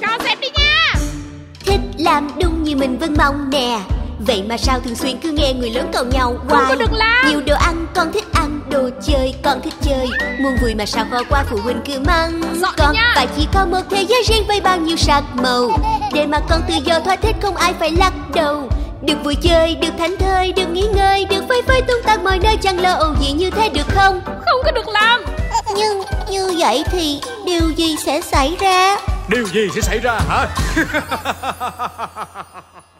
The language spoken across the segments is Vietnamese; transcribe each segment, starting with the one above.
Cho xem đi nha. Thích làm đúng như mình vẫn mong nè. Vậy mà sao thường xuyên cứ nghe người lớn cầu nhau hoài có được làm. Nhiều đồ ăn con thích ăn Đồ chơi con thích chơi. Muốn vui mà sao khó qua phụ huynh cứ mắng. Dọn Con nha. phải chỉ có một thế giới riêng với bao nhiêu sắc màu. Để mà con tự do thỏa thích không ai phải lắc đầu. Được vui chơi, được thảnh thơi, được nghỉ ngơi, được phơi phới tung tăng mọi nơi. Chẳng lo âu gì như thế được không? Không có được làm Nhưng như vậy thì điều gì sẽ xảy ra? Điều gì sẽ xảy ra hả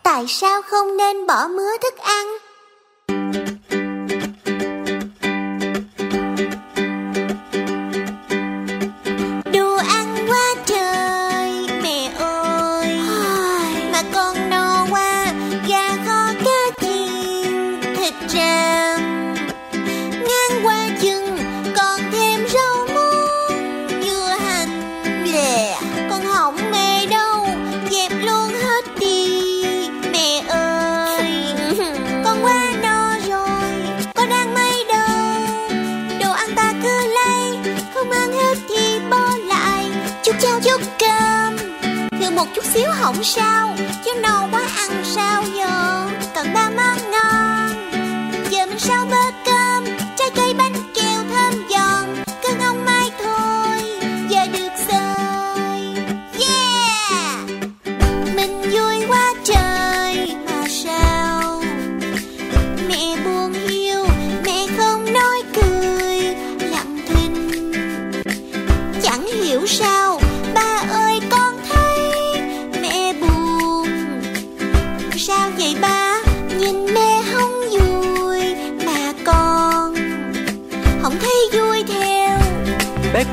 Tại sao không nên bỏ mứa thức ăn? Đồ Chút cơm, thừa một chút xíu không sao Chứ no quá ăn sao giờ, cần ba món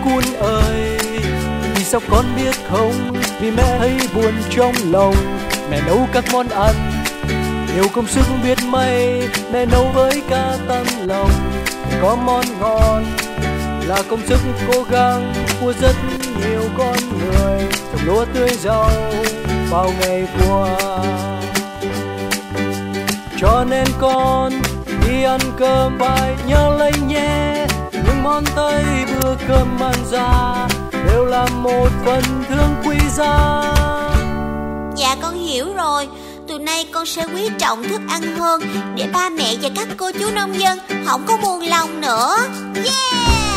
cuốn ơi vì sao con biết không? Vì mẹ thấy buồn trong lòng. Mẹ nấu các món ăn nhiều công sức biết mấy mẹ nấu với cả tâm lòng. Có món ngon là công sức cố gắng của rất nhiều con người. Trồng lúa tươi giàu bao ngày qua. Cho nên con đi ăn cơm phải nhớ món tây bữa cơm mang ra, đều là một phần thương quý giá. Dạ con hiểu rồi. Từ nay con sẽ quý trọng thức ăn hơn Để ba mẹ và các cô chú nông dân Không có buồn lòng nữa. Yeah!